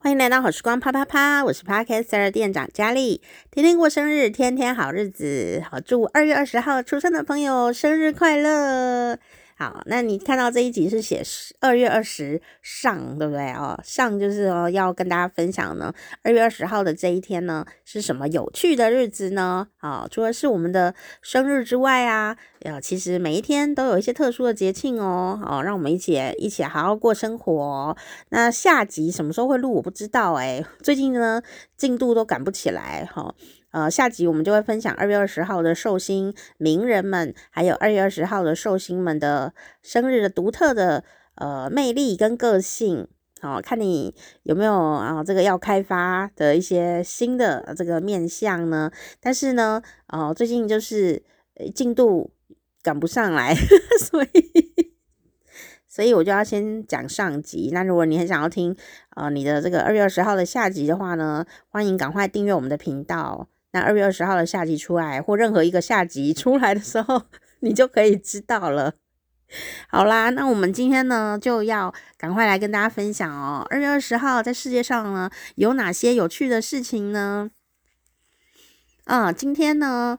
欢迎来到好时光啪啪啪，我是 Podcaster 店长佳丽，天天过生日，天天好日子，好祝二月二十号出生的朋友生日快乐。好，那你看到这一集是写十二月二十上，对不对哦？上就是哦，要跟大家分享呢，二月二十号的这一天呢，是什么有趣的日子呢？啊、哦，除了是我们的生日之外啊，呃，其实每一天都有一些特殊的节庆哦，哦，让我们一起一起好好过生活。那下集什么时候会录，我不知道哎，最近呢进度都赶不起来哈。呃，下集我们就会分享二月二十号的寿星名人们，还有二月二十号的寿星们的生日的独特的呃魅力跟个性。好、哦，看你有没有啊这个要开发的一些新的这个面向呢？但是呢，哦，最近就是进度赶不上来，所以所以我就要先讲上集。那如果你很想要听呃你的这个二月二十号的下集的话呢，欢迎赶快订阅我们的频道。那二月二十号的下集出来，或任何一个下集出来的时候，你就可以知道了。好啦，那我们今天呢，就要赶快来跟大家分享哦。二月二十号在世界上呢，有哪些有趣的事情呢？啊，今天呢，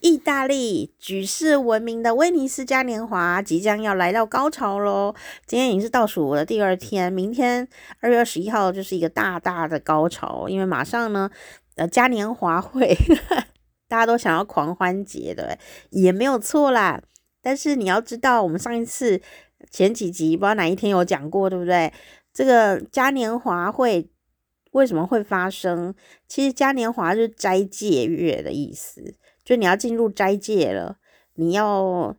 意大利举世闻名的威尼斯嘉年华即将要来到高潮喽。今天已经是倒数的第二天，明天二月二十一号就是一个大大的高潮，因为马上呢。呃，嘉年华会，大家都想要狂欢节，对，也没有错啦。但是你要知道，我们上一次前几集不知道哪一天有讲过，对不对？这个嘉年华会为什么会发生？其实嘉年华是斋戒月的意思，就你要进入斋戒了，你要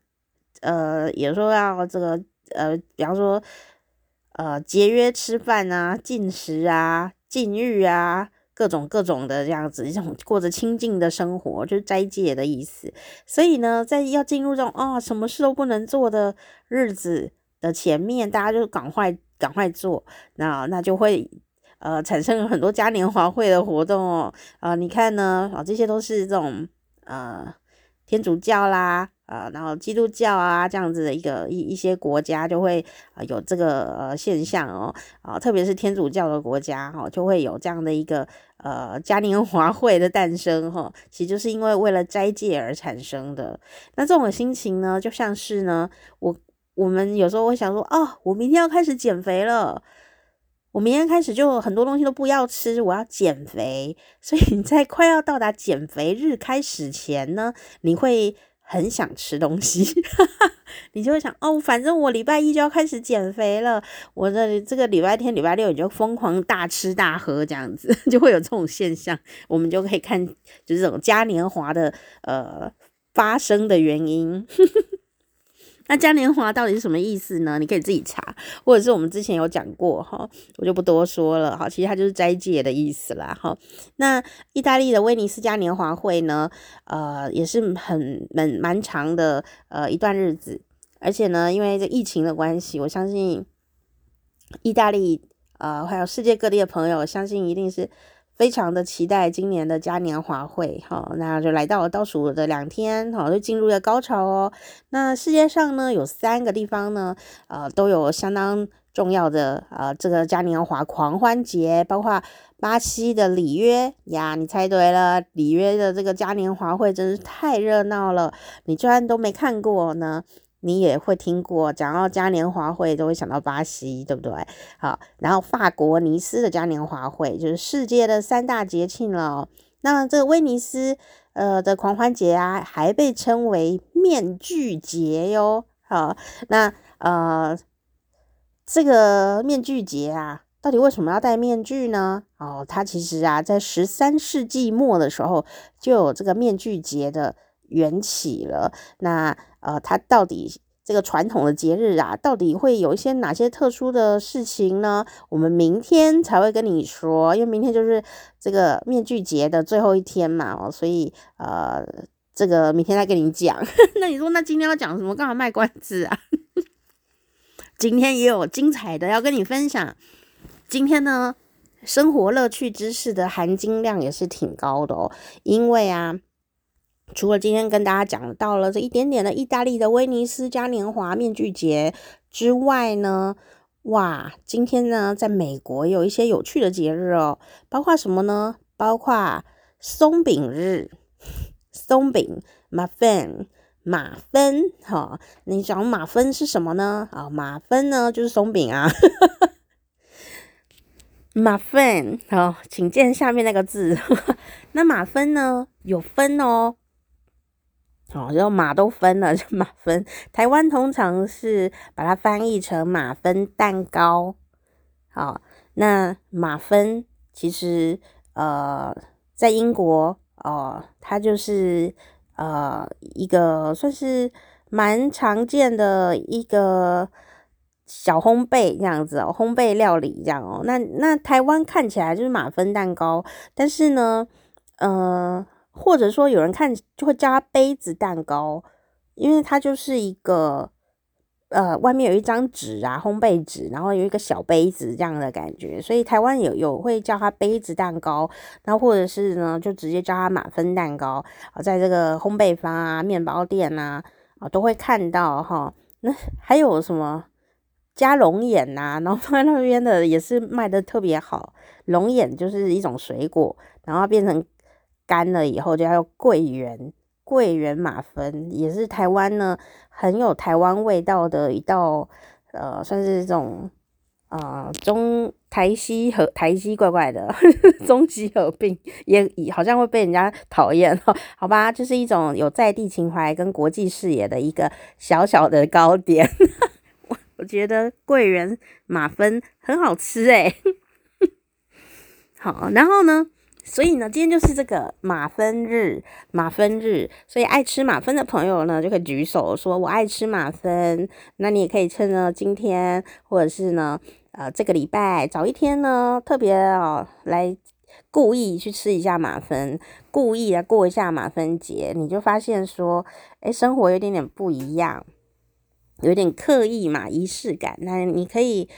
呃，有时候要这个呃，比方说呃，节约吃饭啊，禁食啊，禁欲啊。各种各种的这样子，一种过着清静的生活，就是斋戒的意思。所以呢，在要进入这种啊、什么事都不能做的日子的前面，大家就赶快赶快做，那那就会呃产生很多嘉年华会的活动哦。啊、呃，你看呢？啊、哦，这些都是这种呃天主教啦。呃，然后基督教啊，这样子的一个一一些国家就会啊、有这个呃现象哦，啊、特别是天主教的国家哈、哦，就会有这样的一个呃嘉年华会的诞生哈、哦，其实就是因为为了斋戒而产生的。那这种心情呢，就像是呢，我我们有时候会想说，哦，我明天要开始减肥了，我明天开始就很多东西都不要吃，我要减肥。所以你在快要到达减肥日开始前呢，你会。很想吃东西，你就会想哦，反正我礼拜一就要开始减肥了，我的这个礼拜天、礼拜六你就疯狂大吃大喝，这样子 就会有这种现象，我们就可以看就是这种嘉年华的呃发生的原因。那嘉年华到底是什么意思呢？你可以自己查，或者是我们之前有讲过哈，我就不多说了哈。其实它就是斋戒的意思啦哈。那意大利的威尼斯嘉年华会呢，呃，也是很蛮蛮长的呃一段日子，而且呢，因为这疫情的关系，我相信意大利呃还有世界各地的朋友，相信一定是。非常的期待今年的嘉年华会，好，那就来到了倒数的两天，好，就进入了高潮哦。那世界上呢，有三个地方呢，呃，都有相当重要的呃这个嘉年华狂欢节，包括巴西的里约呀，你猜对了，里约的这个嘉年华会真是太热闹了，你居然都没看过呢。你也会听过，讲到嘉年华会都会想到巴西，对不对？好，然后法国尼斯的嘉年华会就是世界的三大节庆了。那这个威尼斯呃的狂欢节啊，还被称为面具节哟。好，那呃这个面具节啊，到底为什么要戴面具呢？哦，它其实啊，在十三世纪末的时候就有这个面具节的缘起了。那呃，它到底这个传统的节日啊，到底会有一些哪些特殊的事情呢？我们明天才会跟你说，因为明天就是这个面具节的最后一天嘛，哦，所以呃，这个明天再跟你讲。那你说，那今天要讲什么？干嘛卖关子啊？今天也有精彩的要跟你分享。今天呢，生活乐趣知识的含金量也是挺高的哦，因为啊。除了今天跟大家讲到了这一点点的意大利的威尼斯嘉年华面具节之外呢，哇，今天呢，在美国有一些有趣的节日哦，包括什么呢？包括松饼日，松饼，muffin，马芬，哈、你讲马芬是什么呢？啊、马芬呢就是松饼啊，muffin，好，请见下面那个字，那马芬呢有分哦。哦，然后马都分了，就马芬。台湾通常是把它翻译成马芬蛋糕。好，那马芬其实呃，在英国哦，它就是呃一个算是蛮常见的一个小烘焙这样子哦，烘焙料理这样哦。那那台湾看起来就是马芬蛋糕，但是呢，呃。或者说有人看就会叫它杯子蛋糕，因为它就是一个呃外面有一张纸啊，烘焙纸，然后有一个小杯子这样的感觉，所以台湾有有会叫它杯子蛋糕，那或者是呢就直接叫它马芬蛋糕啊，在这个烘焙坊啊、面包店呐啊都会看到哈。那还有什么加龙眼呐、然后放在那边的也是卖的特别好，龙眼就是一种水果，然后变成。干了以后就要桂圆，桂圆马芬也是台湾呢很有台湾味道的一道，呃，算是这种呃中台西和台西怪怪的呵呵 中西合并，也好像会被人家讨厌哦，好吧，就是一种有在地情怀跟国际视野的一个小小的糕点。我我觉得桂圆马芬很好吃诶。好，然后呢？所以呢，今天就是这个马芬日，马芬日。所以爱吃马芬的朋友呢，就可以举手说“我爱吃马芬”。那你也可以趁呢今天，或者是呢，呃，这个礼拜早一天呢，特别哦来故意去吃一下马芬，故意来过一下马芬节，你就发现说，诶，生活有点点不一样，有点刻意嘛，仪式感。那你可以，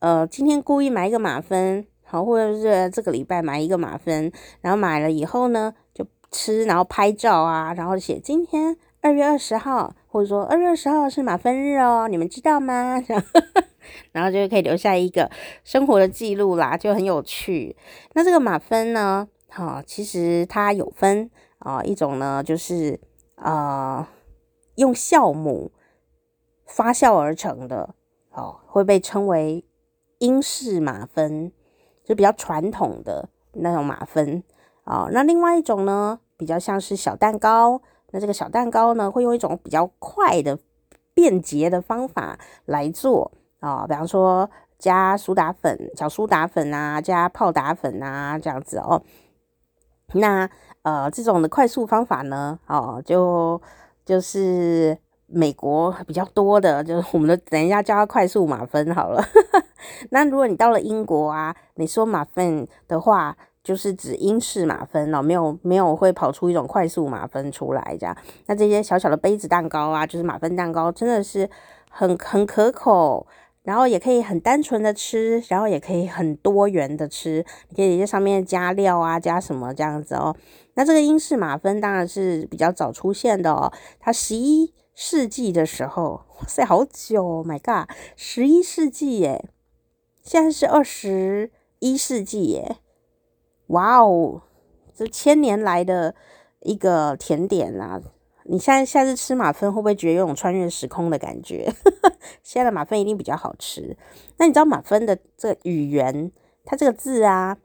呃，今天故意买一个马芬。好，或者是这个礼拜买一个马芬，然后买了以后呢，就吃，然后拍照啊，然后写今天二月二十号，或者说二月二十号是马芬日哦，你们知道吗？然后就可以留下一个生活的记录啦，就很有趣。那这个马芬呢，哈，其实它有分啊，一种呢就是呃用酵母发酵而成的，哦，会被称为英式马芬。就比较传统的那种马芬啊，那另外一种呢，比较像是小蛋糕。那这个小蛋糕呢，会用一种比较快的、便捷的方法来做啊，比方说加苏打粉、小苏打粉啊，加泡打粉啊，这样子哦。那呃，这种的快速方法呢，哦，就就是。美国比较多的，就是我们的等一下叫它快速马芬好了。那如果你到了英国啊，你说马芬的话，就是指英式马芬哦，没有没有会跑出一种快速马芬出来这样。那这些小小的杯子蛋糕啊，就是马芬蛋糕，真的是很很可口，然后也可以很单纯的吃，然后也可以很多元的吃，你可以在上面加料啊，加什么这样子哦。那这个英式马芬当然是比较早出现的哦，它十一世纪的时候，哇塞，好久哦，My God，十一世纪耶，现在是二十一世纪耶，哇哦，这千年来的一个甜点啊！你现在下次吃马芬会不会觉得有种穿越时空的感觉？现在的马芬一定比较好吃。那你知道马芬的这个语言，它这个字啊，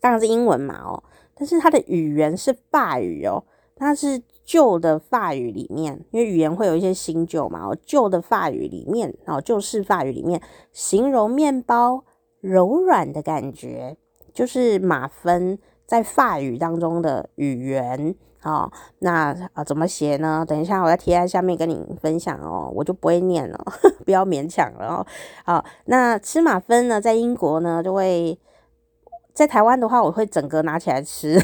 当然是英文嘛哦，但是它的语言是法语哦，它是。旧的法语里面，因为语言会有一些新旧嘛，哦，旧的法语里面，哦，旧式法语里面，形容面包柔软的感觉，就是马芬在法语当中的语言，哦，那啊怎么写呢？等一下我再贴在下面跟你分享哦，我就不会念了，不要勉强了哦。好，那吃马芬呢，在英国呢就会，在台湾的话，我会整个拿起来吃。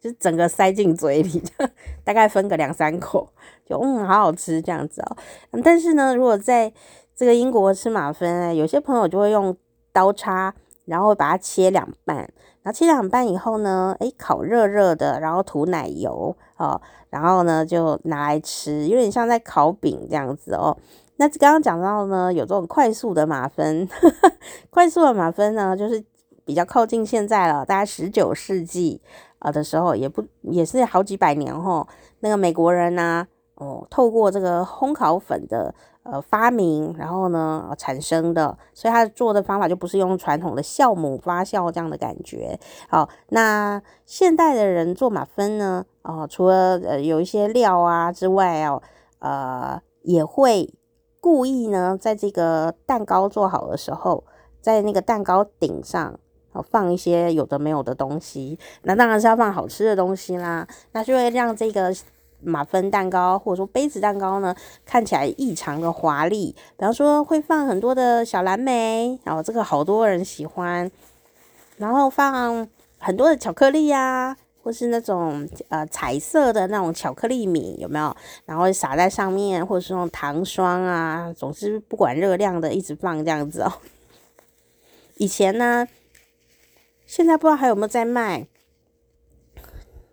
就整个塞进嘴里，大概分个两三口，就嗯，好好吃这样子哦。但是呢，如果在这个英国吃马芬，有些朋友就会用刀叉，然后把它切两半，然后切两半以后呢，诶，烤热热的，然后涂奶油哦，然后呢就拿来吃，有点像在烤饼这样子哦。那刚刚讲到呢，有这种快速的马芬，快速的马芬呢，就是比较靠近现在了，大概十九世纪啊的时候，也不也是好几百年后，那个美国人呢、哦，透过这个烘烤粉的呃发明，然后呢产生的，所以他做的方法就不是用传统的酵母发酵这样的感觉。好，那现代的人做马芬呢，哦，除了呃有一些料啊之外哦，呃也会。故意呢，在这个蛋糕做好的时候，在那个蛋糕顶上放一些有的没有的东西，那当然是要放好吃的东西啦。那就会让这个马芬蛋糕或者说杯子蛋糕呢，看起来异常的华丽。比方说会放很多的小蓝莓，然后这个好多人喜欢，然后放很多的巧克力呀、啊。或是那种呃彩色的那种巧克力米有没有？然后撒在上面，或者是那种糖霜啊，总之不管热量的一直放这样子哦。以前呢，现在不知道还有没有在卖。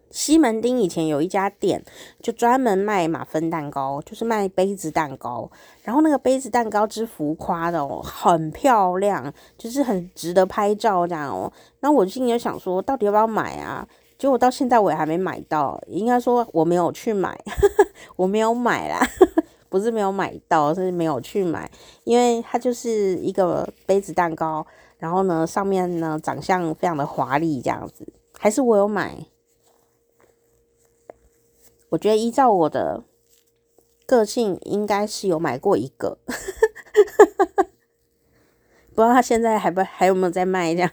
西门町以前有一家店，就专门卖马芬蛋糕，就是卖杯子蛋糕。然后那个杯子蛋糕之浮夸的哦，很漂亮，就是很值得拍照这样哦。然后我心里就想说，到底要不要买啊？结果到现在我也还没买到，应该说我没有去买，呵呵，我没有买啦，呵呵，不是没有买到，是没有去买，因为它就是一个杯子蛋糕，然后呢上面呢长相非常的华丽这样子，还是我有买，我觉得依照我的个性，应该是有买过一个，不知道他现在还不还有没有在卖这样。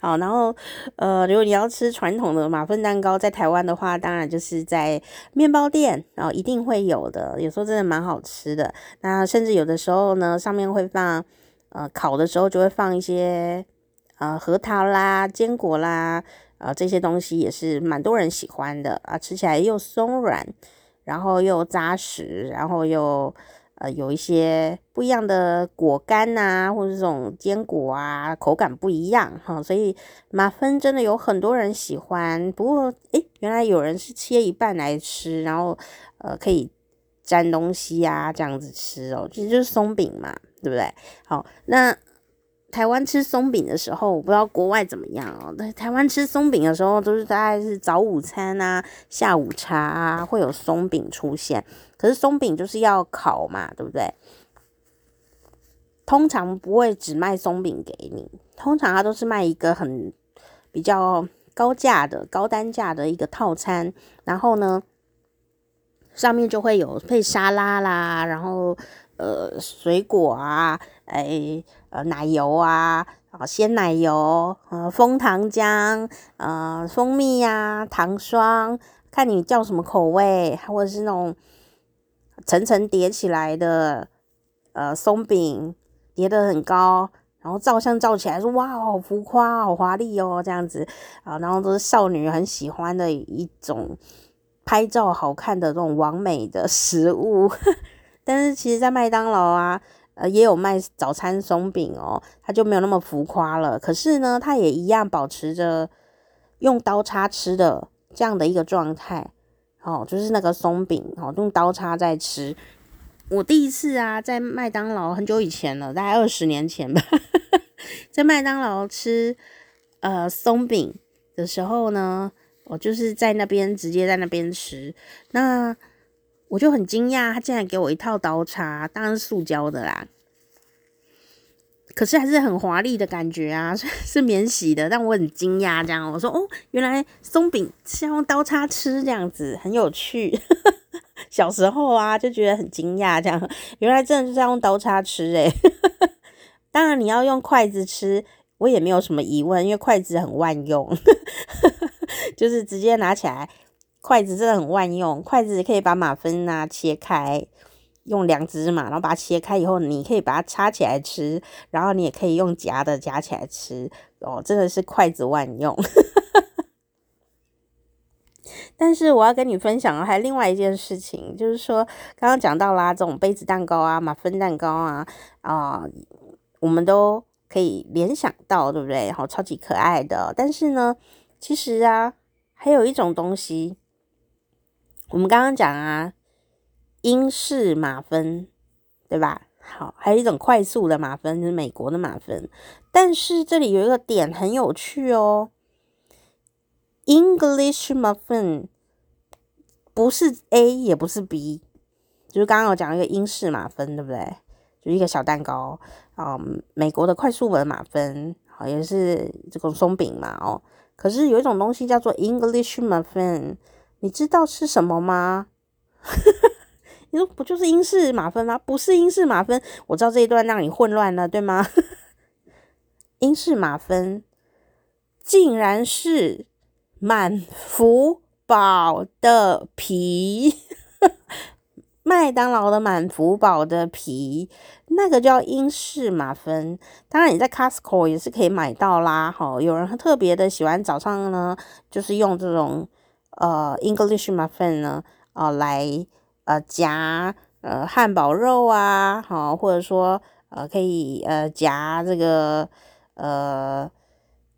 好，然后，呃，如果你要吃传统的马芬蛋糕，在台湾的话，当然就是在面包店，然后一定会有的，有时候真的蛮好吃的。那甚至有的时候呢，上面会放，呃，烤的时候就会放一些，呃，核桃啦、坚果啦，呃，这些东西也是蛮多人喜欢的啊，吃起来又松软，然后又扎实，然后又。呃，有一些不一样的果干呐，或者这种坚果啊，口感不一样哈，所以马芬真的有很多人喜欢。不过，诶，原来有人是切一半来吃，然后呃，可以沾东西呀，这样子吃哦，其实就是松饼嘛，对不对？好，那。台湾吃松饼的时候，我不知道国外怎么样哦。在台湾吃松饼的时候，都是大概是早午餐啊、下午茶啊，会有松饼出现。可是松饼就是要烤嘛，对不对？通常不会只卖松饼给你，通常它都是卖一个很比较高价的、高单价的一个套餐。然后呢，上面就会有配沙拉啦，然后呃水果啊，哎。呃，奶油啊，啊，鲜奶油，呃，枫糖浆，呃，蜂蜜呀，糖霜，看你叫什么口味，或者是那种层层叠起来的，呃，松饼叠得很高，然后照相照起来说哇，好浮夸，好华丽哦，这样子啊，然后都是少女很喜欢的一种拍照好看的这种完美的食物，但是其实，在麦当劳啊。呃，也有卖早餐松饼哦，它就没有那么浮夸了。可是呢，它也一样保持着用刀叉吃的这样的一个状态。哦，就是那个松饼哦，用刀叉在吃。我第一次啊，在麦当劳很久以前了，大概二十年前吧，在麦当劳吃呃松饼的时候呢，我就是在那边直接在那边吃。那我就很惊讶，他竟然给我一套刀叉，当然是塑胶的啦。可是还是很华丽的感觉啊，是免洗的，但我很惊讶，这样我说哦，原来松饼是要用刀叉吃，这样子很有趣。小时候啊，就觉得很惊讶，这样原来真的是要用刀叉吃诶。当然你要用筷子吃，我也没有什么疑问，因为筷子很万用，就是直接拿起来。筷子真的很万用，筷子可以把马芬啊切开，用两只嘛，然后把它切开以后，你可以把它插起来吃，然后你也可以用夹的夹起来吃，哦，真的是筷子万用。但是我要跟你分享还有另外一件事情，就是说刚刚讲到啦，这种杯子蛋糕啊、马芬蛋糕啊，啊、我们都可以联想到，对不对？好，超级可爱的。但是呢，其实啊，还有一种东西。我们刚刚讲啊，英式马芬对吧？好，还有一种快速的马芬，就是美国的马芬。但是这里有一个点很有趣哦，English muffin 不是 A 也不是 B，就是刚刚有讲一个英式马芬，对不对？就一个小蛋糕啊、美国的快速的吗啡，好，也是这种松饼嘛，哦。可是有一种东西叫做 English muffin，你知道是什么吗？你说不就是英式马芬吗？不是英式马芬，我知道这一段让你混乱了，对吗？英式马芬竟然是满福堡的皮，麦当劳的满福堡的皮，那个叫英式马芬。当然你在 Costco 也是可以买到啦。哈，有人特别的喜欢早上呢，就是用这种呃 English muffin 呢，呃来。呃，夹呃汉堡肉啊，好，或者说呃可以呃夹这个呃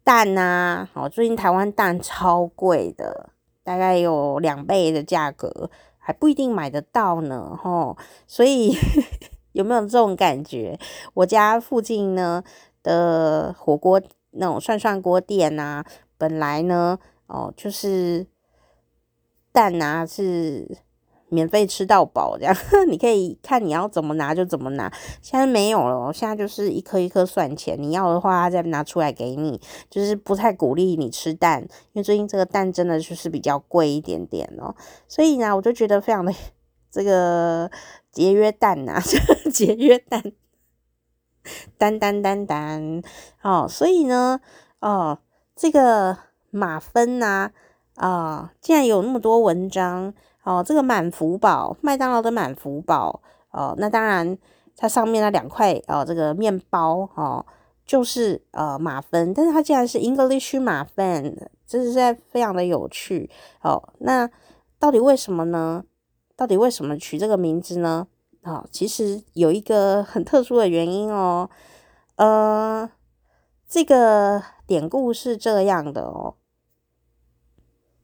蛋呐、啊，好，最近台湾蛋超贵的，大概有两倍的价格，还不一定买得到呢，吼，所以 有没有这种感觉？我家附近呢的火锅那种涮涮锅店啊，本来呢哦就是蛋呐、啊、是。免费吃到饱，这样 你可以看你要怎么拿就怎么拿。现在没有了，现在就是一颗一颗算钱，你要的话再拿出来给你。就是不太鼓励你吃蛋，因为最近这个蛋真的就是比较贵一点点哦。所以呢，我就觉得非常的 这个节约蛋呐、啊，节约蛋，单单单单哦。所以呢，哦，这个吗啡呐，啊，竟然有那么多文章。哦，这个满福堡，麦当劳的满福堡，哦，那当然它上面那两块哦，这个面包哦，就是呃马芬，但是它竟然是 English 吗啡，这是在非常的有趣哦。那到底为什么呢？到底为什么取这个名字呢？哦，其实有一个很特殊的原因哦，呃，这个典故是这样的哦，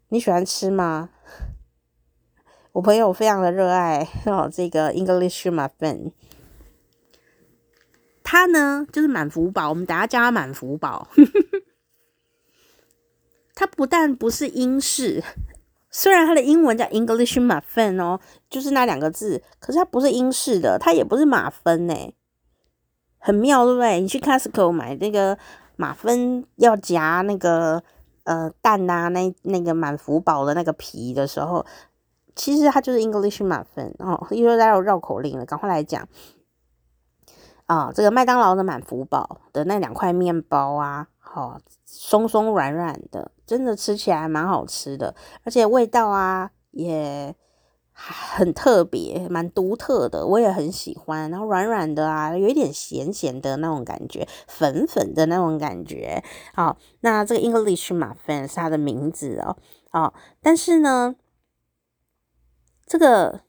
你喜欢吃吗？我朋友非常的热爱哦，这个 English muffin，他呢就是满福宝，我们等下叫他满福宝。它不但不是英式，虽然它的英文叫 English muffin 哦，就是那两个字，可是它不是英式的，它也不是马芬呢，很妙，对不对？你去 Costco 买那个马芬要夹那个呃蛋呐、啊，那那个满福宝的那个皮的时候。其实它就是 English muffin 哦，又在绕绕口令了，赶快来讲啊！这个麦当劳的满福宝的那两块面包啊，好、松松软软的，真的吃起来蛮好吃的，而且味道啊也很特别，蛮独特的，我也很喜欢。然后软软的啊，有一点咸咸的那种感觉，粉粉的那种感觉。好、那这个 English muffin 是它的名字哦，哦，但是呢。这个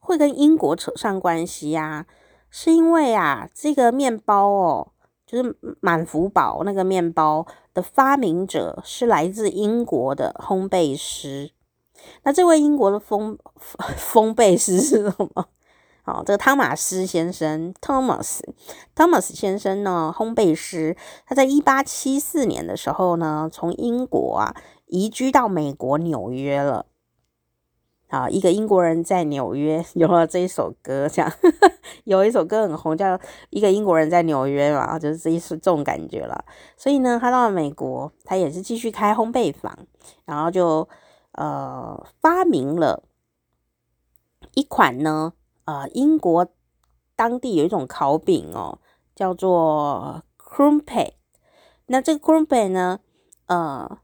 会跟英国扯上关系呀、啊，是因为啊，这个面包哦，就是满福堡那个面包的发明者是来自英国的烘焙师。那这位英国的烘烘焙师是什么？好，这个汤马斯先生，Thomas，Thomas 先生呢，烘焙师，他在一八七四年的时候呢，从英国啊移居到美国纽约了。啊，一个英国人在纽约有了这一首歌，这样 有一首歌很红，叫《一个英国人在纽约》嘛，就是这一首这种感觉了。所以呢，他到了美国，他也是继续开烘焙坊，然后就呃发明了一款呢，呃英国当地有一种烤饼哦，叫做 crumpet。那这个 crumpet 呢，呃。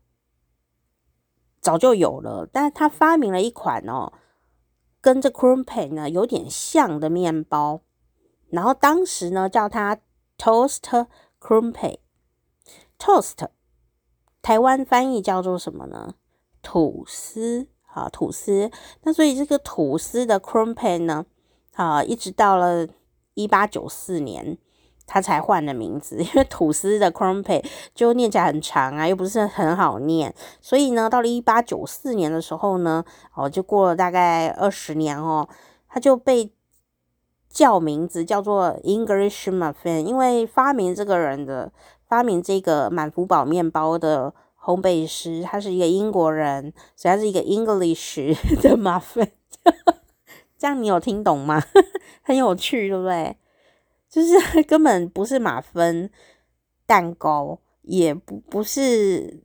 早就有了，但是他发明了一款哦，跟这 crumpet 呢有点像的面包，然后当时呢叫它 toast crumpet。toast 台湾翻译叫做什么呢？吐司啊，吐司。那所以这个吐司的 crumpet 呢，啊，一直到了一八九四年。他才换了名字，因为吐司的 crumpe 就念起来很长啊，又不是很好念，所以呢，到了一八九四年的时候呢，哦，就过了大概二十年哦，他就被叫名字叫做 English Muffin，因为发明这个人的发明这个满福堡面包的烘焙师，他是一个英国人，所以他是一个 English 的 Muffin。这样你有听懂吗？很有趣，对不对？就是 根本不是马芬蛋糕，也不不是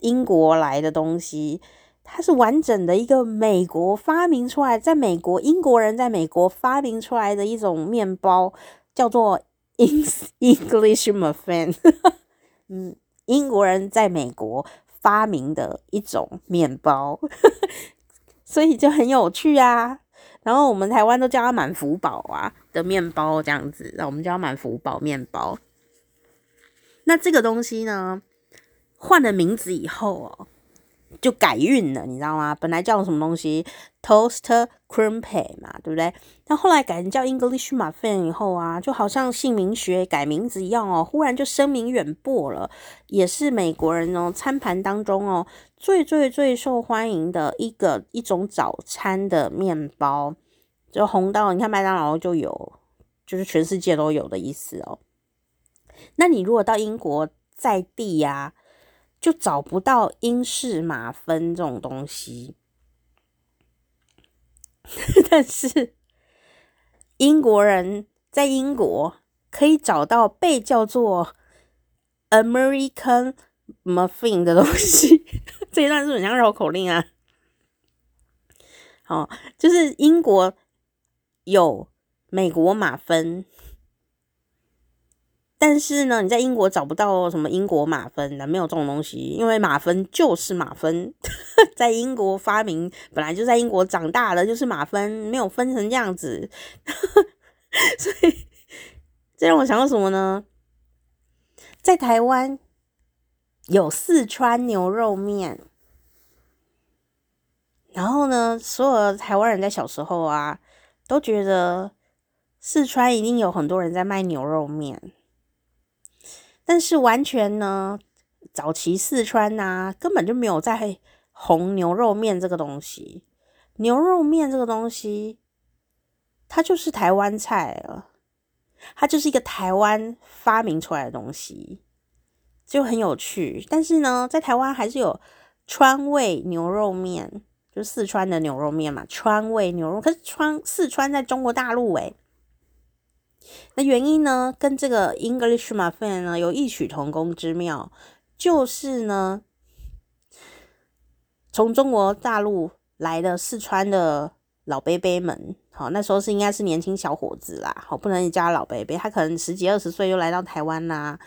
英国来的东西。它是完整的一个美国发明出来，在美国英国人在美国发明出来的一种面包，叫做 English Muffin。嗯，英国人在美国发明的一种面包，所以就很有趣啊。然后我们台湾都叫它满福宝啊的面包这样子，我们叫它满福宝面包。那这个东西呢，换了名字以后哦。就改运了，你知道吗？本来叫什么东西，Toast Cream Pie 嘛，对不对？但后来改成叫 English Muffin 以后啊，就好像姓名学改名字一样哦，忽然就声名远播了，也是美国人哦餐盘当中哦最最最受欢迎的一个一种早餐的面包，就红到你看麦当劳就有，就是全世界都有的意思哦。那你如果到英国在地呀、啊？就找不到英式马芬这种东西，但是英国人在英国可以找到被叫做 American Muffin 的东西。这一段是不是很像绕口令啊？好，就是英国有美国马芬。但是呢，你在英国找不到什么英国马芬的，没有这种东西，因为马芬就是马芬，在英国发明，本来就在英国长大的，就是马芬，没有分成这样子，所以这让我想到什么呢？在台湾有四川牛肉面，然后呢，所有的台湾人在小时候啊，都觉得四川一定有很多人在卖牛肉面。但是完全呢，早期四川呐、根本就没有在红牛肉面这个东西。牛肉面这个东西，它就是台湾菜了，它就是一个台湾发明出来的东西，就很有趣。但是呢，在台湾还是有川味牛肉面，就四川的牛肉面嘛，川味牛肉。可是川四川在中国大陆诶、那原因呢，跟这个 English Muffin 呢有异曲同工之妙，就是呢，从中国大陆来的四川的老伯伯们，好，那时候是应该是年轻小伙子啦，好，不能叫他老伯伯，他可能十几二十岁就来到台湾啦，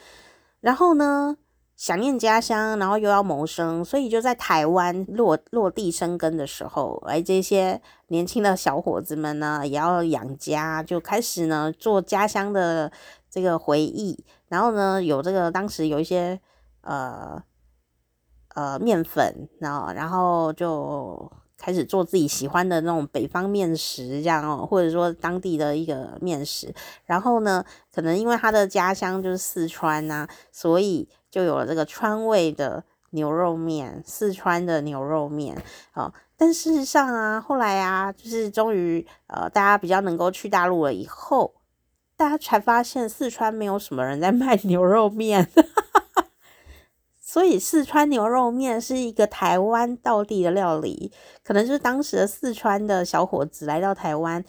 然后呢。想念家乡，然后又要谋生，所以就在台湾落落地生根的时候，哎，这些年轻的小伙子们呢，也要养家，就开始呢做家乡的这个回忆。然后呢，有这个当时有一些呃呃面粉，然后然后就开始做自己喜欢的那种北方面食，这样哦，或者说当地的一个面食。然后呢，可能因为他的家乡就是四川呐、所以。就有了这个川味的牛肉面，四川的牛肉面哦。但事实上啊，后来啊，就是终于呃，大家比较能够去大陆了以后，大家才发现四川没有什么人在卖 牛肉面，所以四川牛肉面是一个台湾道地的料理，可能就是当时的四川的小伙子来到台湾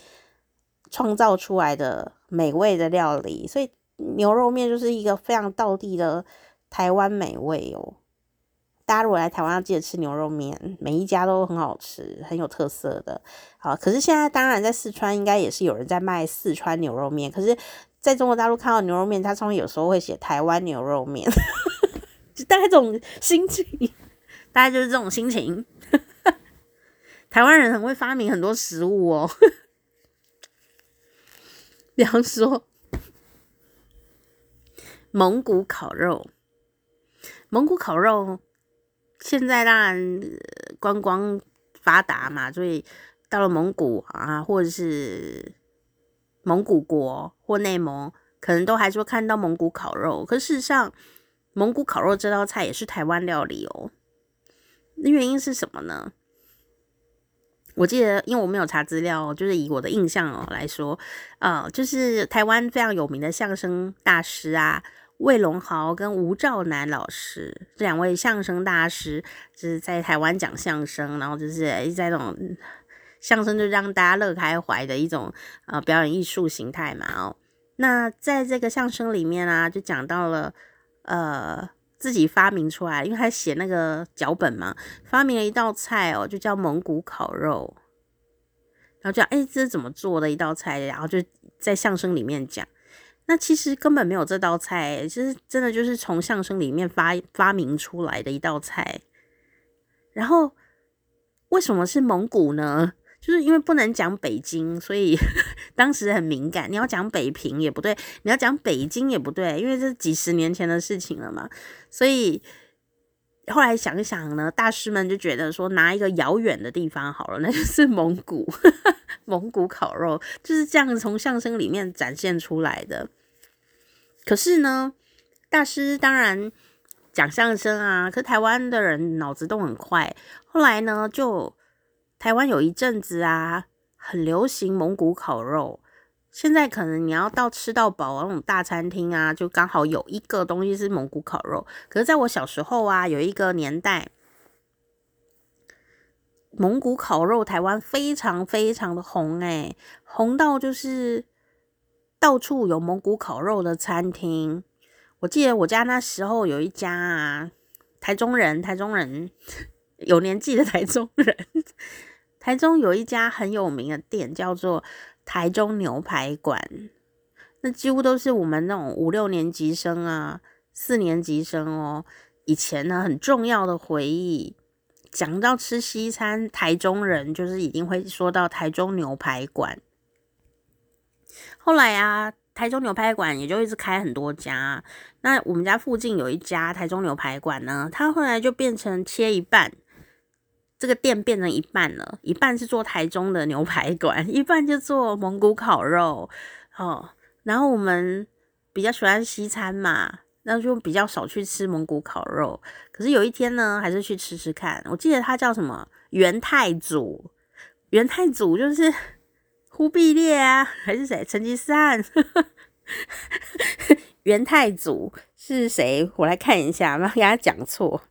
创造出来的美味的料理，所以牛肉面就是一个非常道地的。台湾美味哦，大家如果来台湾要记得吃牛肉面，每一家都很好吃，很有特色的。好，可是现在当然在四川应该也是有人在卖四川牛肉面，可是在中国大陆看到牛肉面，它上面有时候会写台湾牛肉面，大概这种心情，大概就是这种心情。台湾人很会发明很多食物哦，比方说蒙古烤肉。蒙古烤肉现在当然观光发达嘛，所以到了蒙古啊，或者是蒙古国或内蒙，可能都还是会看到蒙古烤肉。可事实上，蒙古烤肉这道菜也是台湾料理哦。那原因是什么呢？我记得，因为我没有查资料，就是以我的印象哦来说，呃，就是台湾非常有名的相声大师啊，魏龙豪跟吴兆南老师这两位相声大师，就是在台湾讲相声，然后就是在那种相声就让大家乐开怀的一种呃表演艺术形态嘛哦。那在这个相声里面啊，就讲到了呃。自己发明出来，因为他写那个脚本嘛，发明了一道菜哦，就叫蒙古烤肉，然后就哎，这是怎么做的一道菜？然后就在相声里面讲，那其实根本没有这道菜，其实真的就是从相声里面发发明出来的一道菜。然后为什么是蒙古呢？就是因为不能讲北京，所以 当时很敏感。你要讲北平也不对，你要讲北京也不对，因为这是几十年前的事情了嘛。所以后来想一想呢，大师们就觉得说，拿一个遥远的地方好了，那就是蒙古，蒙古烤肉就是这样从相声里面展现出来的。可是呢，大师当然讲相声啊，可台湾的人脑子都很快，后来呢就。台湾有一阵子啊，很流行蒙古烤肉。现在可能你要到吃到饱那种大餐厅啊，就刚好有一个东西是蒙古烤肉。可是在我小时候啊，有一个年代，蒙古烤肉台湾非常非常的红诶，红到就是到处有蒙古烤肉的餐厅。我记得我家那时候有一家啊，台中人，台中人。有年纪的台中人，台中有一家很有名的店，叫做台中牛排馆。那几乎都是我们那种五六年级生啊，四年级生哦，以前呢很重要的回忆。讲到吃西餐，台中人就是一定会说到台中牛排馆。后来啊，台中牛排馆也就一直开很多家。那我们家附近有一家台中牛排馆呢，它后来就变成切一半。这个店变成一半了，一半是做台中的牛排馆，一半就做蒙古烤肉哦。然后我们比较喜欢西餐嘛，那就比较少去吃蒙古烤肉。可是有一天呢，还是去吃吃看。我记得他叫什么元太祖，元太祖就是忽必烈啊，还是谁？成吉思汗？元太祖是谁？我来看一下，不要给他讲错。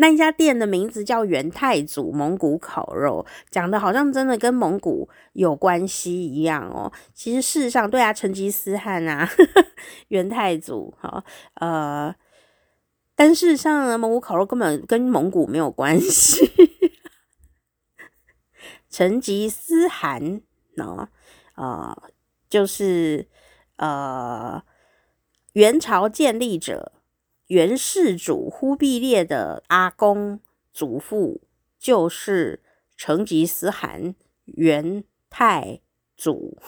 那一家店的名字叫元太祖蒙古烤肉，讲的好像真的跟蒙古有关系一样哦。其实事实上，对啊，成吉思汗啊，呵 呵元太祖，好，呃，但事实上呢，蒙古烤肉根本跟蒙古没有关系。成吉思汗呢，呃，就是呃，元朝建立者。元世祖忽必烈的阿公祖父就是成吉思汗，元太祖。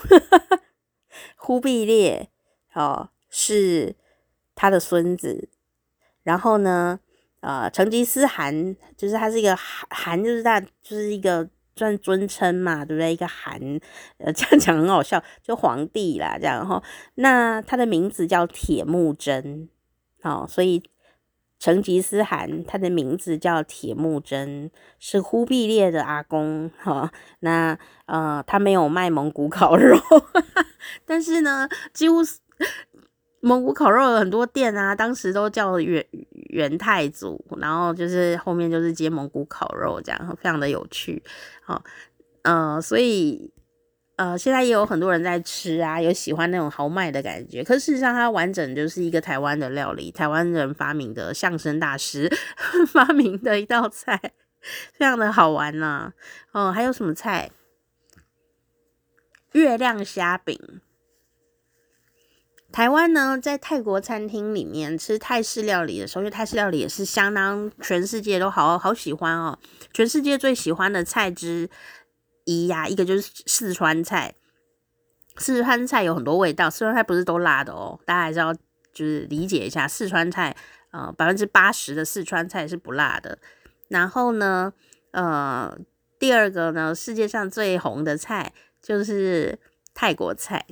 忽必烈哦，是他的孙子。然后呢，呃，成吉思汗就是他是一个汗，汗就是他就是一个算尊称嘛，对不对？一个汗，呃，这样讲很好笑，就皇帝啦，这样哈。那他的名字叫铁木真。哦，所以成吉思汗他的名字叫铁木真，是忽必烈的阿公。哈、哦，那呃，他没有卖蒙古烤肉，但是呢，几乎蒙古烤肉有很多店啊，当时都叫元元太祖，然后就是后面就是接蒙古烤肉，这样非常的有趣。好、哦，呃，所以。呃，现在也有很多人在吃啊，有喜欢那种豪迈的感觉。可事实上，它完整就是一个台湾的料理，台湾人发明的相声大师 发明的一道菜，非常的好玩呢、啊。哦、还有什么菜？月亮虾饼。台湾呢，在泰国餐厅里面吃泰式料理的时候，因为泰式料理也是相当全世界都好好喜欢哦，全世界最喜欢的菜之。一呀，一个就是四川菜，四川菜有很多味道，四川菜不是都辣的哦，大家还是要就是理解一下，四川菜，呃，百分之八十的四川菜是不辣的。然后呢，呃，第二个呢，世界上最红的菜就是泰国菜。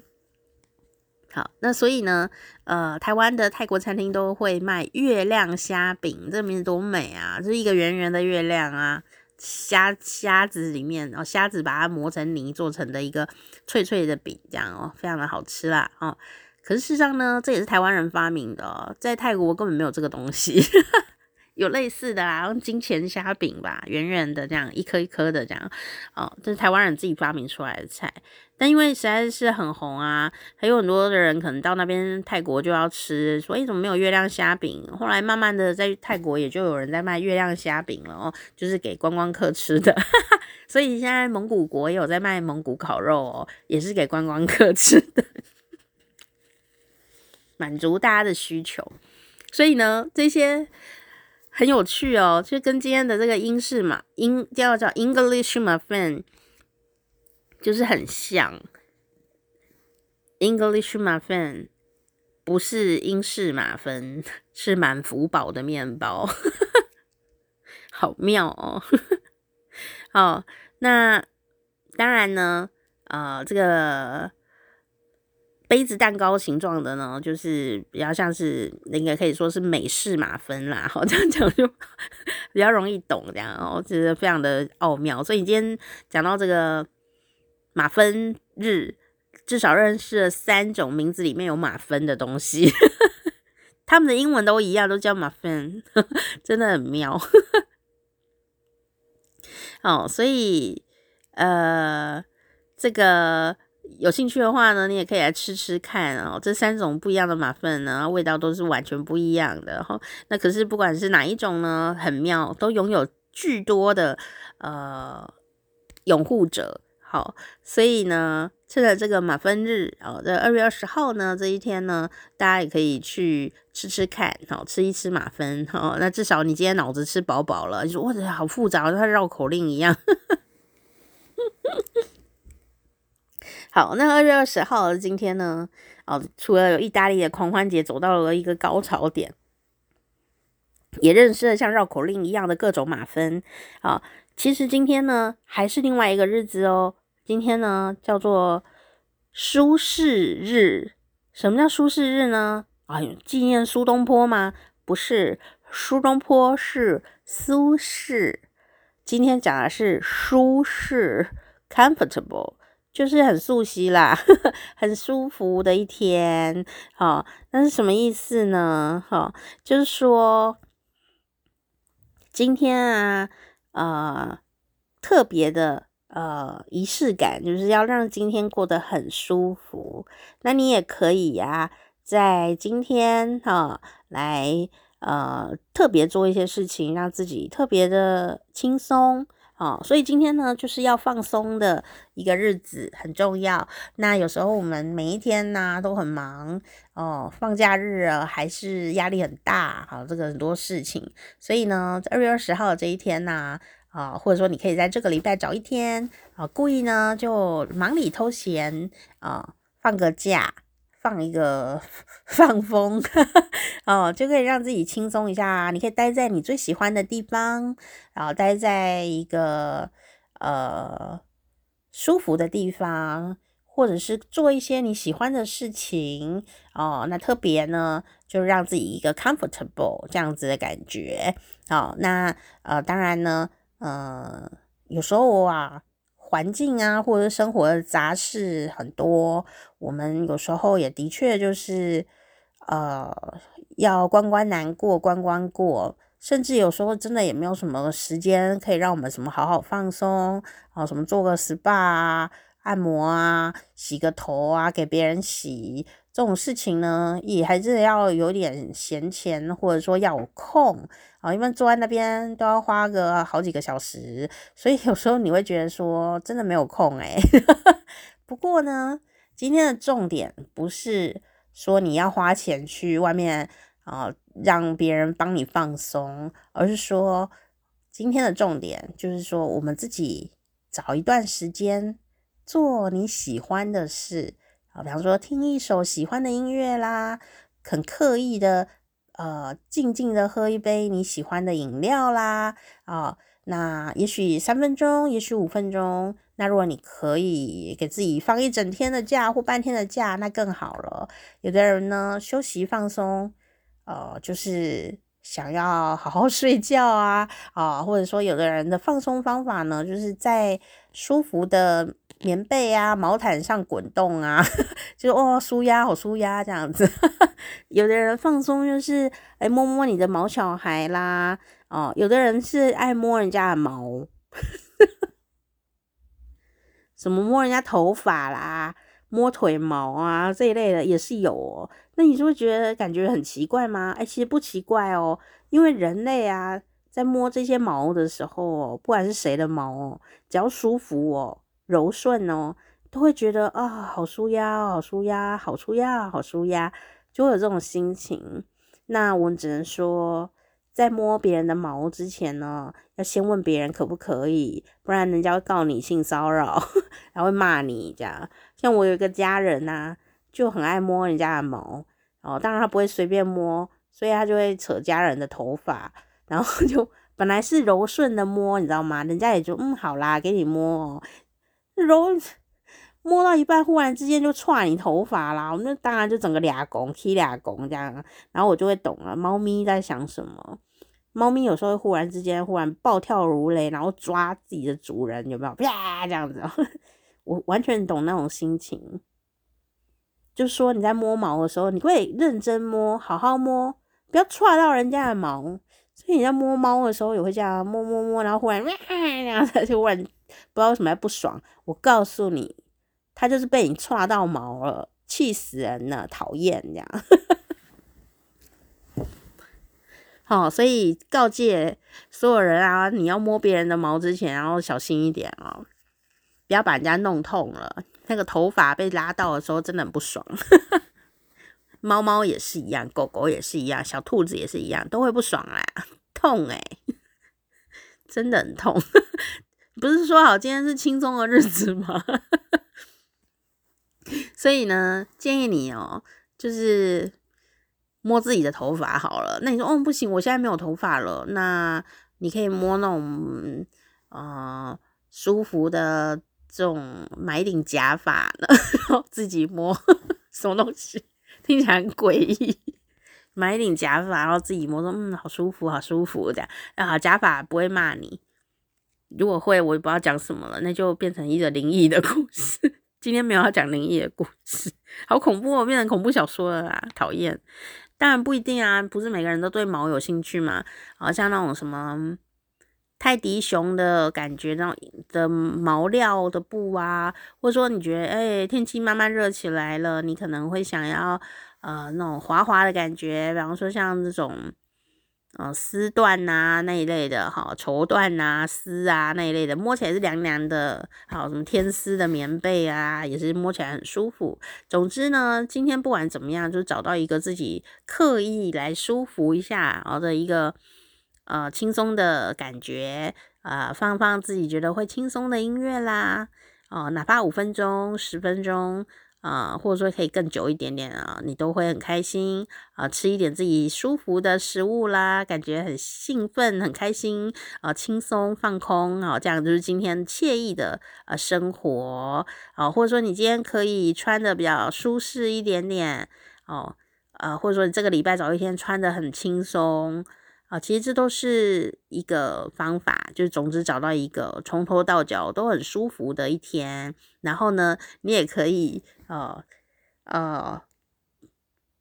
好，那所以呢，呃，台湾的泰国餐厅都会卖月亮虾饼，这名字多美啊，就是一个圆圆的月亮啊。虾虾子里面，然后虾子把它磨成泥做成的一个脆脆的饼，这样哦，非常的好吃啦哦。可是事实上呢，这也是台湾人发明的，在泰国根本没有这个东西。有类似的啦，用金钱虾饼吧，圆圆的这样，一颗一颗的这样，哦，这是台湾人自己发明出来的菜。但因为实在是很红啊，还有很多的人可能到那边泰国就要吃，所以怎么没有月亮虾饼？后来慢慢的在泰国也就有人在卖月亮虾饼了哦，就是给观光客吃的。所以现在蒙古国也有在卖蒙古烤肉哦，也是给观光客吃的，满足大家的需求。所以呢，这些。很有趣哦，就跟今天的这个英式嘛，英叫叫 English muffin，就是很像。English muffin 不是英式马芬，是满福堡的面包，好妙哦。好，那当然呢，呃，这个。杯子蛋糕形状的呢，就是比较像是应该可以说是美式马芬啦，好，这样讲就比较容易懂，这样哦，就是非常的奥妙。所以你今天讲到这个马芬日，至少认识了三种名字里面有马芬的东西，他们的英文都一样，都叫马芬，真的很妙。哦，所以呃，这个。有兴趣的话呢，你也可以来吃吃看哦。这三种不一样的马粪呢，味道都是完全不一样的哈。那可是不管是哪一种呢，很妙，都拥有巨多的呃拥护者。好，所以呢，趁着这个马粪日哦，在二月二十号呢这一天呢，大家也可以去吃吃看，好吃一吃马粪哦。那至少你今天脑子吃饱饱了，你说哇，这好复杂，像绕口令一样。好，那二月二十号今天呢？哦，除了有意大利的狂欢节走到了一个高潮点，也认识了像绕口令一样的各种马芬。啊，其实今天呢还是另外一个日子哦。今天呢叫做苏轼日。什么叫苏轼日呢？啊，纪念苏东坡吗？不是，苏东坡是苏轼。今天讲的是舒适 （comfortable）。就是很素悉啦，呵呵，很舒服的一天，好，那是什么意思呢？哈，就是说今天啊，呃，特别的呃仪式感，就是要让今天过得很舒服。那你也可以呀、在今天哈来呃特别做一些事情，让自己特别的轻松。哦，所以今天呢，就是要放松的一个日子，很重要。那有时候我们每一天呢、都很忙哦，放假日啊还是压力很大，好，这个很多事情。所以呢，在二月二十号这一天呢，啊，或者说你可以在这个礼拜找一天啊，故意呢就忙里偷闲啊，放个假。放一个 放风哦，就可以让自己轻松一下。你可以待在你最喜欢的地方，然后待在一个呃舒服的地方，或者是做一些你喜欢的事情哦。那特别呢，就让自己一个 comfortable 这样子的感觉。好，那呃，当然呢，呃，有时候啊。环境啊，或者生活的杂事很多，我们有时候也的确就是，呃，要关关难过关关过，甚至有时候真的也没有什么时间可以让我们什么好好放松啊，什么做个 SPA 啊、按摩啊、洗个头啊，给别人洗。这种事情呢，也还是要有点闲钱，或者说要有空啊，因为坐在那边都要花个好几个小时，所以有时候你会觉得说真的没有空哎。不过呢，今天的重点不是说你要花钱去外面啊让别人帮你放松，而是说今天的重点就是说我们自己找一段时间做你喜欢的事。啊比方说，听一首喜欢的音乐啦，很刻意的，呃，静静的喝一杯你喜欢的饮料啦，啊、那也许三分钟，也许五分钟。那如果你可以给自己放一整天的假或半天的假，那更好了。有的人呢，休息放松，呃，就是想要好好 睡觉啊，啊，或者说有的人的放松方法呢，就是在舒服的棉被啊、毛毯上滚动啊，就哦，舒压，好舒压这样子。有的人放松就是哎，摸摸你的毛小孩啦，哦，有的人是爱摸人家的毛，什么摸人家头发啦。摸腿毛啊，这一类的也是有哦。那你就会觉得感觉很奇怪吗？哎，其实不奇怪哦，因为人类啊，在摸这些毛的时候哦，不管是谁的毛哦，只要舒服哦、柔顺哦，都会觉得啊，好舒压，好舒压，好舒压，好舒压，就会有这种心情。那我只能说，在摸别人的毛之前呢，要先问别人可不可以，不然人家会告你性骚扰，然后会骂你这样。像我有一个家人呐、就很爱摸人家的毛哦，当然他不会随便摸，所以他就会扯家人的头发，然后就 本来是柔顺的摸，你知道吗？人家也就嗯好啦，给你摸哦，柔摸到一半，忽然之间就踹你头发啦，我那当然就整个俩拱踢俩拱这样，然后我就会懂了，猫咪在想什么？猫咪有时候会忽然之间忽然暴跳如雷，然后抓自己的主人，有没有？啪这样子。我完全懂那种心情，就说你在摸毛的时候，你会认真摸，好好摸，不要踹到人家的毛。所以你在摸猫的时候也会这样摸摸摸，然后忽然喵，然后它就忽然不知道为什么不爽。我告诉你，它就是被你踹到毛了，气死人了，讨厌这样。好，所以告诫所有人啊，你要摸别人的毛之前，然后小心一点哦。不要把人家弄痛了，那个头发被拉到的时候真的很不爽。猫猫也是一样，狗狗也是一样，小兔子也是一样，都会不爽啊，痛诶、真的很痛。不是说好今天是轻松的日子吗？所以呢，建议你哦，就是摸自己的头发好了。那你说哦，不行，我现在没有头发了，那你可以摸那种呃舒服的。这种买一顶假发呢，然后自己摸 什么东西，听起来很诡异。买一顶假发，然后自己摸，说嗯，好舒服，好舒服这样。啊，假发不会骂你，如果会，我也不知道讲什么了，那就变成一个灵异的故事。今天没有要讲灵异的故事，好恐怖哦，变成恐怖小说了啦，讨厌。当然不一定啊，不是每个人都对毛有兴趣嘛。好像那种什么。泰迪熊的感觉，那种的毛料的布啊，或者说你觉得，哎、天气慢慢热起来了，你可能会想要，呃，那种滑滑的感觉，比方说像这种，呃，丝缎呐那一类的，哈，绸缎呐，丝啊那一类的，摸起来是凉凉的，好，什么天丝的棉被啊，也是摸起来很舒服。总之呢，今天不管怎么样，就找到一个自己刻意来舒服一下，然后的一个。呃，轻松的感觉，呃，放放自己觉得会轻松的音乐啦，哦、哪怕五分钟、十分钟，啊、或者说可以更久一点点啊，你都会很开心啊、吃一点自己舒服的食物啦，感觉很兴奋、很开心啊，轻、松放空啊、呃，这样就是今天惬意的呃生活啊、或者说你今天可以穿的比较舒适一点点哦，呃，或者说你这个礼拜找一天穿的很轻松。啊，其实这都是一个方法，就是总之找到一个从头到脚都很舒服的一天。然后呢，你也可以呃呃，比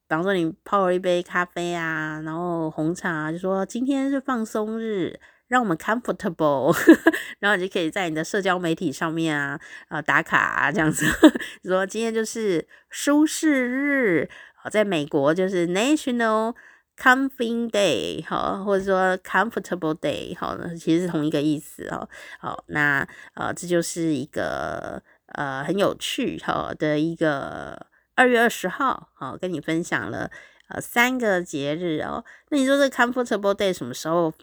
方说你泡了一杯咖啡啊，然后红茶啊，就说今天是放松日，让我们 comfortable，然后你就可以在你的社交媒体上面啊啊打卡啊这样子，说今天就是舒适日，在美国就是 National。Comfy day 好，或者说 comfortable day 好，其实是同一个意思哦。好，那呃，这就是一个呃很有趣哈的一个二月二十号，好，跟你分享了呃三个节日哦。那你说这 comfortable day 什么时候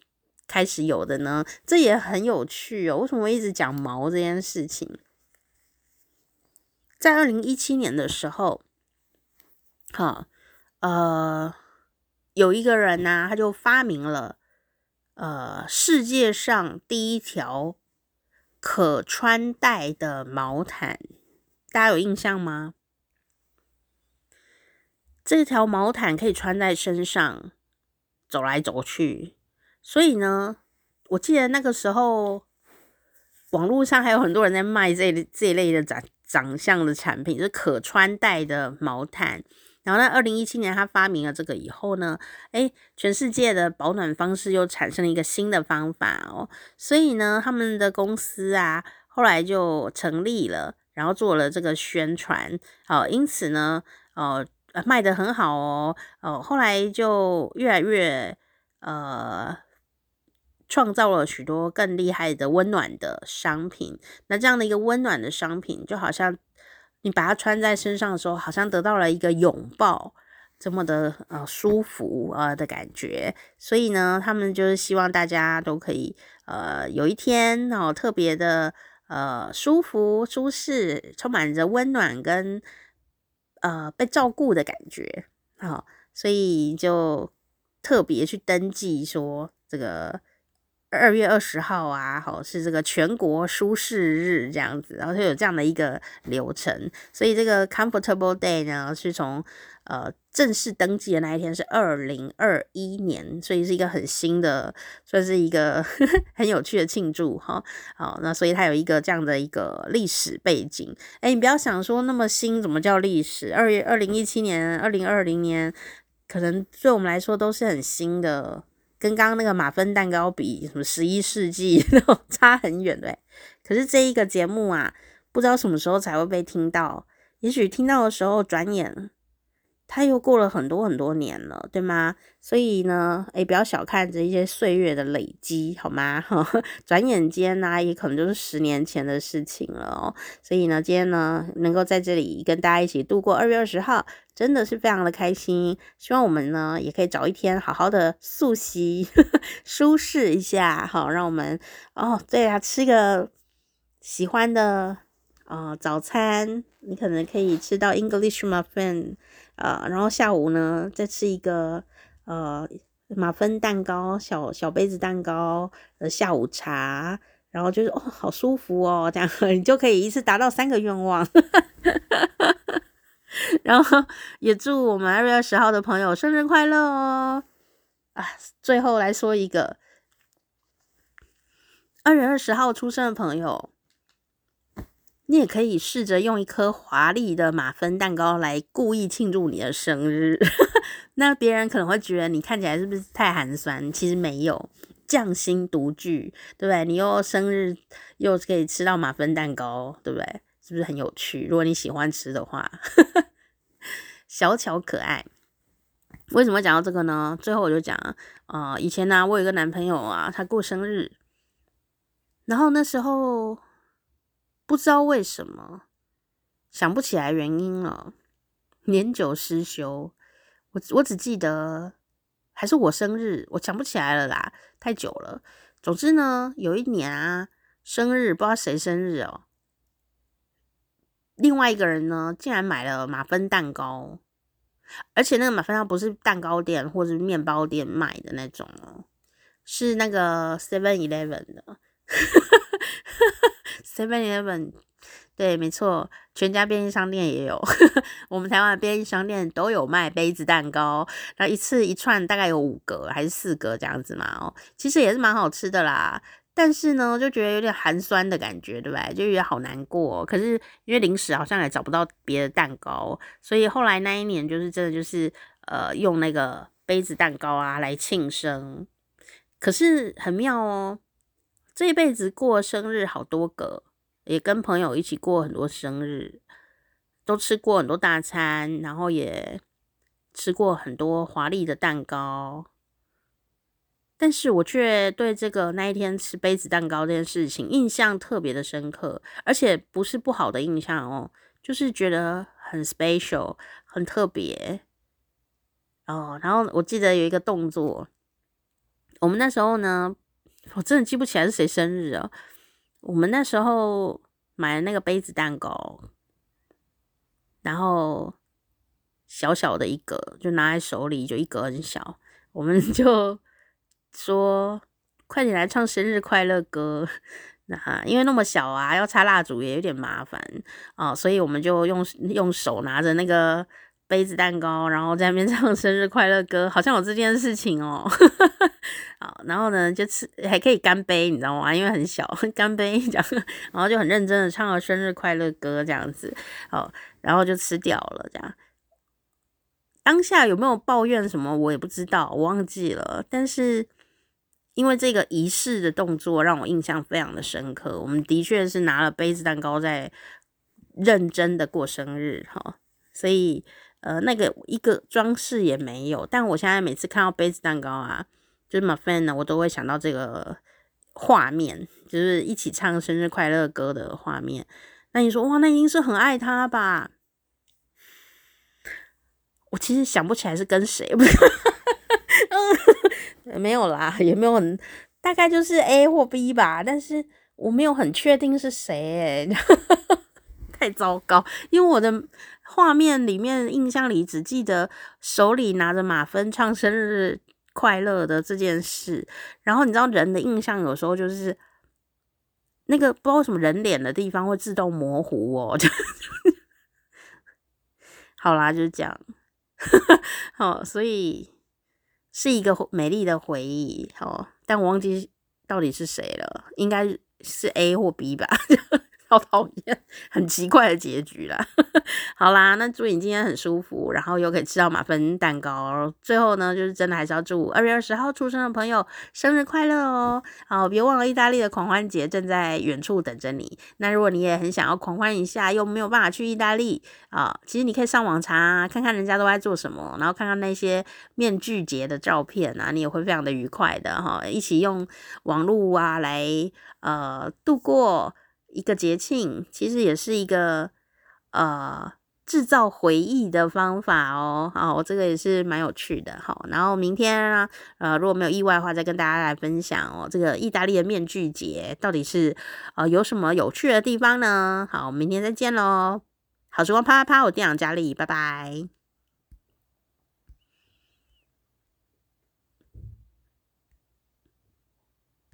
开始有的呢？这也很有趣哦。为什么我一直讲毛这件事情？在二零一七年的时候，好，呃。有一个人呢、他就发明了，呃，世界上第一条可穿戴的毛毯，大家有印象吗？这条毛毯可以穿在身上，走来走去。所以呢，我记得那个时候网络上还有很多人在卖这这一类的长长相的产品，就是可穿戴的毛毯。然后在二零一七年，他发明了这个以后呢，诶，全世界的保暖方式又产生了一个新的方法哦。所以呢，他们的公司啊，后来就成立了，然后做了这个宣传，哦，因此呢，哦，卖得很好哦，哦，后来就越来越呃，创造了许多更厉害的温暖的商品。那这样的一个温暖的商品，就好像。你把它穿在身上的时候，好像得到了一个拥抱，这么的呃舒服呃的感觉。所以呢，他们就是希望大家都可以呃有一天哦特别的呃舒服、舒适，充满着温暖跟呃被照顾的感觉。好、哦，所以就特别去登记说这个。二月二十号啊，好，是这个全国舒适日这样子，然后就有这样的一个流程，所以这个 Comfortable Day 呢，是从呃正式登记的那一天是二零二一年，所以是一个很新的，算是一个 很有趣的庆祝哈。好，那所以它有一个这样的一个历史背景。哎，你不要想说那么新，怎么叫历史？二月二零一七年、二零二零年，可能对我们来说都是很新的。跟刚刚那个马芬蛋糕比，什么十一世纪那种差很远，对。可是这一个节目啊，不知道什么时候才会被听到。也许听到的时候，转眼它又过了很多很多年了，对吗？所以呢，诶，不要小看这一些岁月的累积，好吗？转眼间呢、啊，也可能就是十年前的事情了哦。所以呢，今天呢，能够在这里跟大家一起度过二月二十号。真的是非常的开心，希望我们呢也可以找一天好好的溯溪，舒适一下，好，让我们哦，对啊，吃个喜欢的呃早餐，你可能可以吃到 English muffin，呃，然后下午呢再吃一个呃马芬蛋糕，小小杯子蛋糕的下午茶，然后就是哦好舒服哦，这样 你就可以一次达到三个愿望。呵 呵然后也祝我们二月二十号的朋友生日快乐哦！啊，最后来说一个，二月二十号出生的朋友，你也可以试着用一颗华丽的马芬蛋糕来故意庆祝你的生日。那别人可能会觉得你看起来是不是太寒酸？其实没有，匠心独具，对不对？你又生日又可以吃到马芬蛋糕，对不对？是不是很有趣？如果你喜欢吃的话，小巧可爱。为什么讲到这个呢？最后我就讲啊、以前呢、我有一个男朋友啊，他过生日，然后那时候不知道为什么想不起来原因了，年久失修。我我只记得还是我生日，我想不起来了啦，太久了。总之呢，有一年啊，生日不知道谁生日哦。另外一个人呢，竟然买了马芬蛋糕，而且那个马芬蛋糕不是蛋糕店或者面包店卖的那种哦，是那个 Seven Eleven 的。Seven Eleven，对，没错，全家便利商店也有，我们台湾的便利商店都有卖杯子蛋糕，然后一次一串大概有五个还是四个这样子嘛，哦，其实也是蛮好吃的啦。但是呢，就觉得有点寒酸的感觉，对吧？就觉得好难过。可是因为零食好像也找不到别的蛋糕，所以后来那一年就是真的就是呃用那个杯子蛋糕啊来庆生。可是很妙哦，这一辈子过生日好多个，也跟朋友一起过很多生日，都吃过很多大餐，然后也吃过很多华丽的蛋糕。但是我却对这个那一天吃杯子蛋糕这件事情印象特别的深刻，而且不是不好的印象哦，就是觉得很 special，很特别哦。然后我记得有一个动作，我们那时候呢，我真的记不起来是谁生日啊。我们那时候买了那个杯子蛋糕，然后小小的一个，就拿在手里，就一个很小，我们 就。说快点来唱生日快乐歌，那因为那么小啊，要插蜡烛也有点麻烦啊，所以我们就用用手拿着那个杯子蛋糕，然后在那边 唱生日快乐歌，好像有这件事情哦。好，然后呢就吃，还可以干杯，你知道吗？因为很小，干杯这样，然后就很认真的唱了生日快乐歌这样子，好，然后就吃掉了这样。当下有没有抱怨什么，我也不知道，我忘记了。但是因为这个仪式的动作让我印象非常的深刻，我们的确是拿了杯子蛋糕在认真的过生日哈，所以呃那个一个装饰也没有。但我现在每次看到杯子蛋糕啊，就是 muffin 呢，我都会想到这个画面，就是一起唱生日快乐歌的画面。那你说哇，那一定是很爱他吧？我其实想不起来是跟谁，嗯，没有啦，也没有很，大概就是 A 或 B 吧，但是我没有很确定是谁，太糟糕，因为我的画面里面印象里只记得手里拿着马芬唱生日快乐的这件事，然后你知道人的印象有时候就是那个不知道什么人脸的地方会自动模糊哦，就好啦，就是这样。好，所以是一个美丽的回忆。好，但我忘记到底是谁了，应该是 A 或 B 吧。好讨厌，很奇怪的结局啦。好啦，那祝你今天很舒服，然后又可以吃到马芬蛋糕。最后呢，就是真的还是要祝二月二十号出生的朋友生日快乐哦。好，别忘了意大利的狂欢节正在远处等着你。那如果你也很想要狂欢一下，又没有办法去意大利啊，其实你可以上网查，看看人家都在做什么，然后看看那些面具节的照片啊，你也会非常的愉快的哈。一起用网络啊来呃度过。一个节庆其实也是一个呃制造回忆的方法哦，好，这个也是蛮有趣的，好，然后明天啊，呃，如果没有意外的话，再跟大家来分享哦，这个意大利的面具节到底是呃有什么有趣的地方呢？好，明天再见喽，好时光啪啪啪，我店长佳丽，拜拜。